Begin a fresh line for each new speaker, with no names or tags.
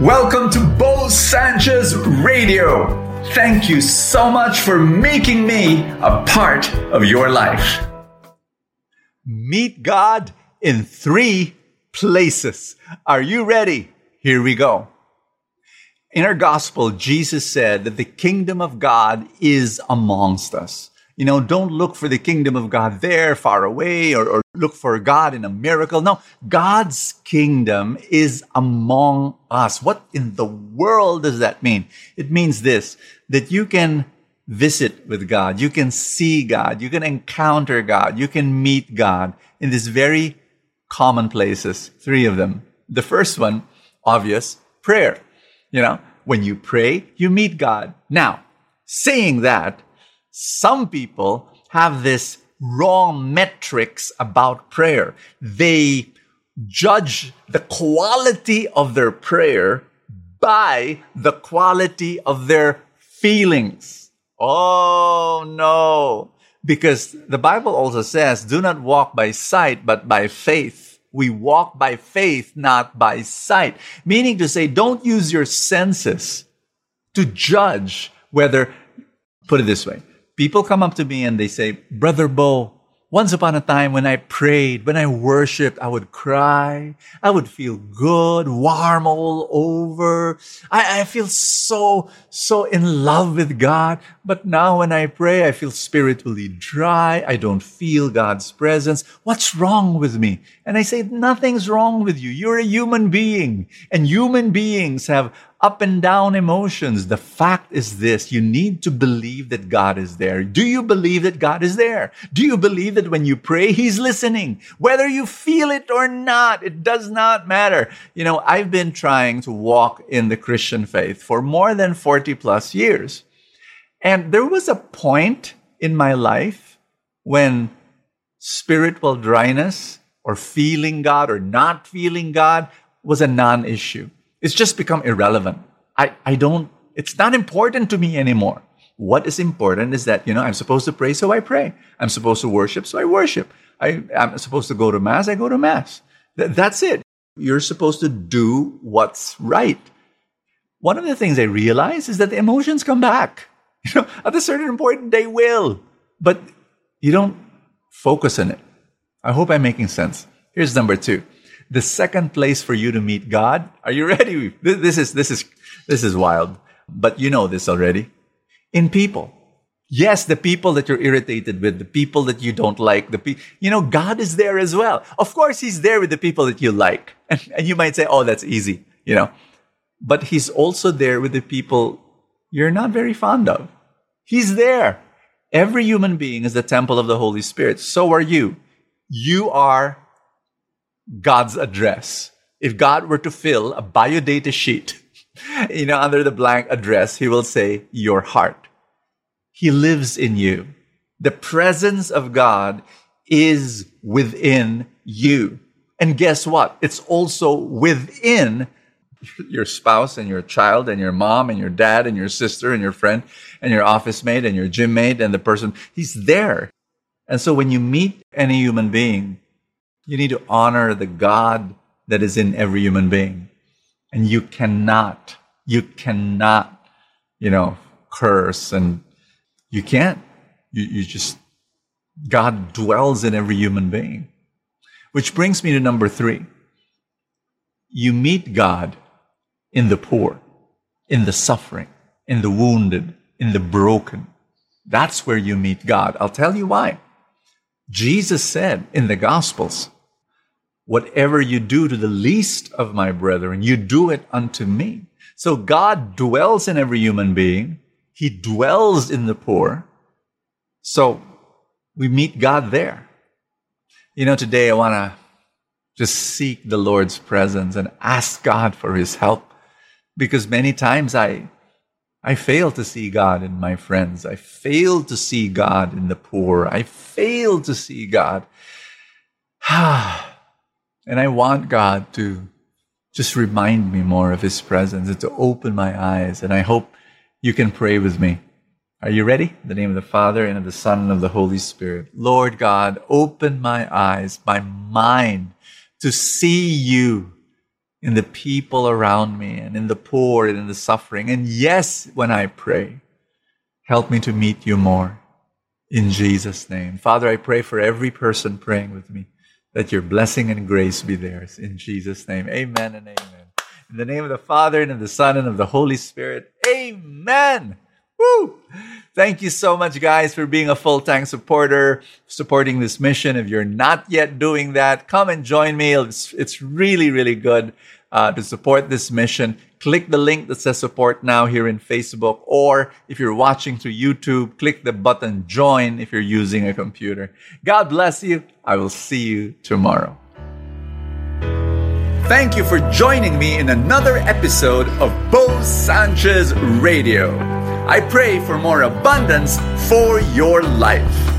Welcome to Bo Sanchez Radio. Thank you so much for making me a part of your life.
Meet God in three places. Are you ready? Here we go. In our gospel, Jesus said that the kingdom of God is amongst us. You know, don't look for the kingdom of God there far away or, or, look for God in a miracle. No, God's kingdom is among us. What in the world does that mean? It means this, that you can visit with God. You can see God. You can encounter God. You can meet God in these very common places. Three of them. The first one, obvious, prayer. You know, when you pray, you meet God. Now, saying that, some people have this wrong metrics about prayer. They judge the quality of their prayer by the quality of their feelings. Oh no. Because the Bible also says, do not walk by sight, but by faith. We walk by faith, not by sight. Meaning to say, don't use your senses to judge whether, put it this way, people come up to me and they say, Brother Bo, once upon a time when I prayed, when I worshiped, I would cry. I would feel good, warm all over. I, I, feel so, so in love with God. But now when I pray, I feel spiritually dry. I don't feel God's presence. What's wrong with me? And I say, nothing's wrong with you. You're a human being and human beings have up and down emotions. The fact is this you need to believe that God is there. Do you believe that God is there? Do you believe that when you pray, He's listening? Whether you feel it or not, it does not matter. You know, I've been trying to walk in the Christian faith for more than 40 plus years. And there was a point in my life when spiritual dryness or feeling God or not feeling God was a non issue. It's just become irrelevant. I, I don't, it's not important to me anymore. What is important is that, you know, I'm supposed to pray, so I pray. I'm supposed to worship, so I worship. I, am supposed to go to Mass, I go to Mass. Th- that's it. You're supposed to do what's right. One of the things I realize is that the emotions come back. You know, at a certain point, they will. But you don't focus on it. I hope I'm making sense. Here's number two the second place for you to meet God. Are you ready? This is, this is, this is wild, but you know this already. In people. Yes, the people that you're irritated with, the people that you don't like, the pe- you know, God is there as well. Of course, He's there with the people that you like. And, and you might say, oh, that's easy, you know. But He's also there with the people you're not very fond of. He's there. Every human being is the temple of the Holy Spirit. So are you. You are God's address. If God were to fill a biodata sheet, you know, under the blank address, he will say, your heart. He lives in you. The presence of God is within you. And guess what? It's also within your spouse and your child and your mom and your dad and your sister and your friend and your office mate and your gym mate and the person. He's there. And so when you meet any human being, you need to honor the God that is in every human being. And you cannot, you cannot, you know, curse and you can't. You, you just, God dwells in every human being. Which brings me to number three. You meet God in the poor, in the suffering, in the wounded, in the broken. That's where you meet God. I'll tell you why. Jesus said in the Gospels, Whatever you do to the least of my brethren, you do it unto me. So God dwells in every human being. He dwells in the poor. So we meet God there. You know, today I want to just seek the Lord's presence and ask God for his help because many times I I fail to see God in my friends. I fail to see God in the poor. I fail to see God. Ah. And I want God to just remind me more of His presence and to open my eyes. And I hope you can pray with me. Are you ready? In the name of the Father and of the Son and of the Holy Spirit. Lord God, open my eyes, my mind to see you in the people around me and in the poor and in the suffering. And yes, when I pray, help me to meet you more in Jesus' name. Father, I pray for every person praying with me that your blessing and grace be theirs in Jesus' name. Amen and amen. In the name of the Father and of the Son and of the Holy Spirit. Amen. Woo! Thank you so much, guys, for being a full time supporter, supporting this mission. If you're not yet doing that, come and join me. It's, it's really, really good uh, to support this mission. Click the link that says support now here in Facebook, or if you're watching through YouTube, click the button join if you're using a computer. God bless you. I will see you tomorrow.
Thank you for joining me in another episode of Bo Sanchez Radio. I pray for more abundance for your life.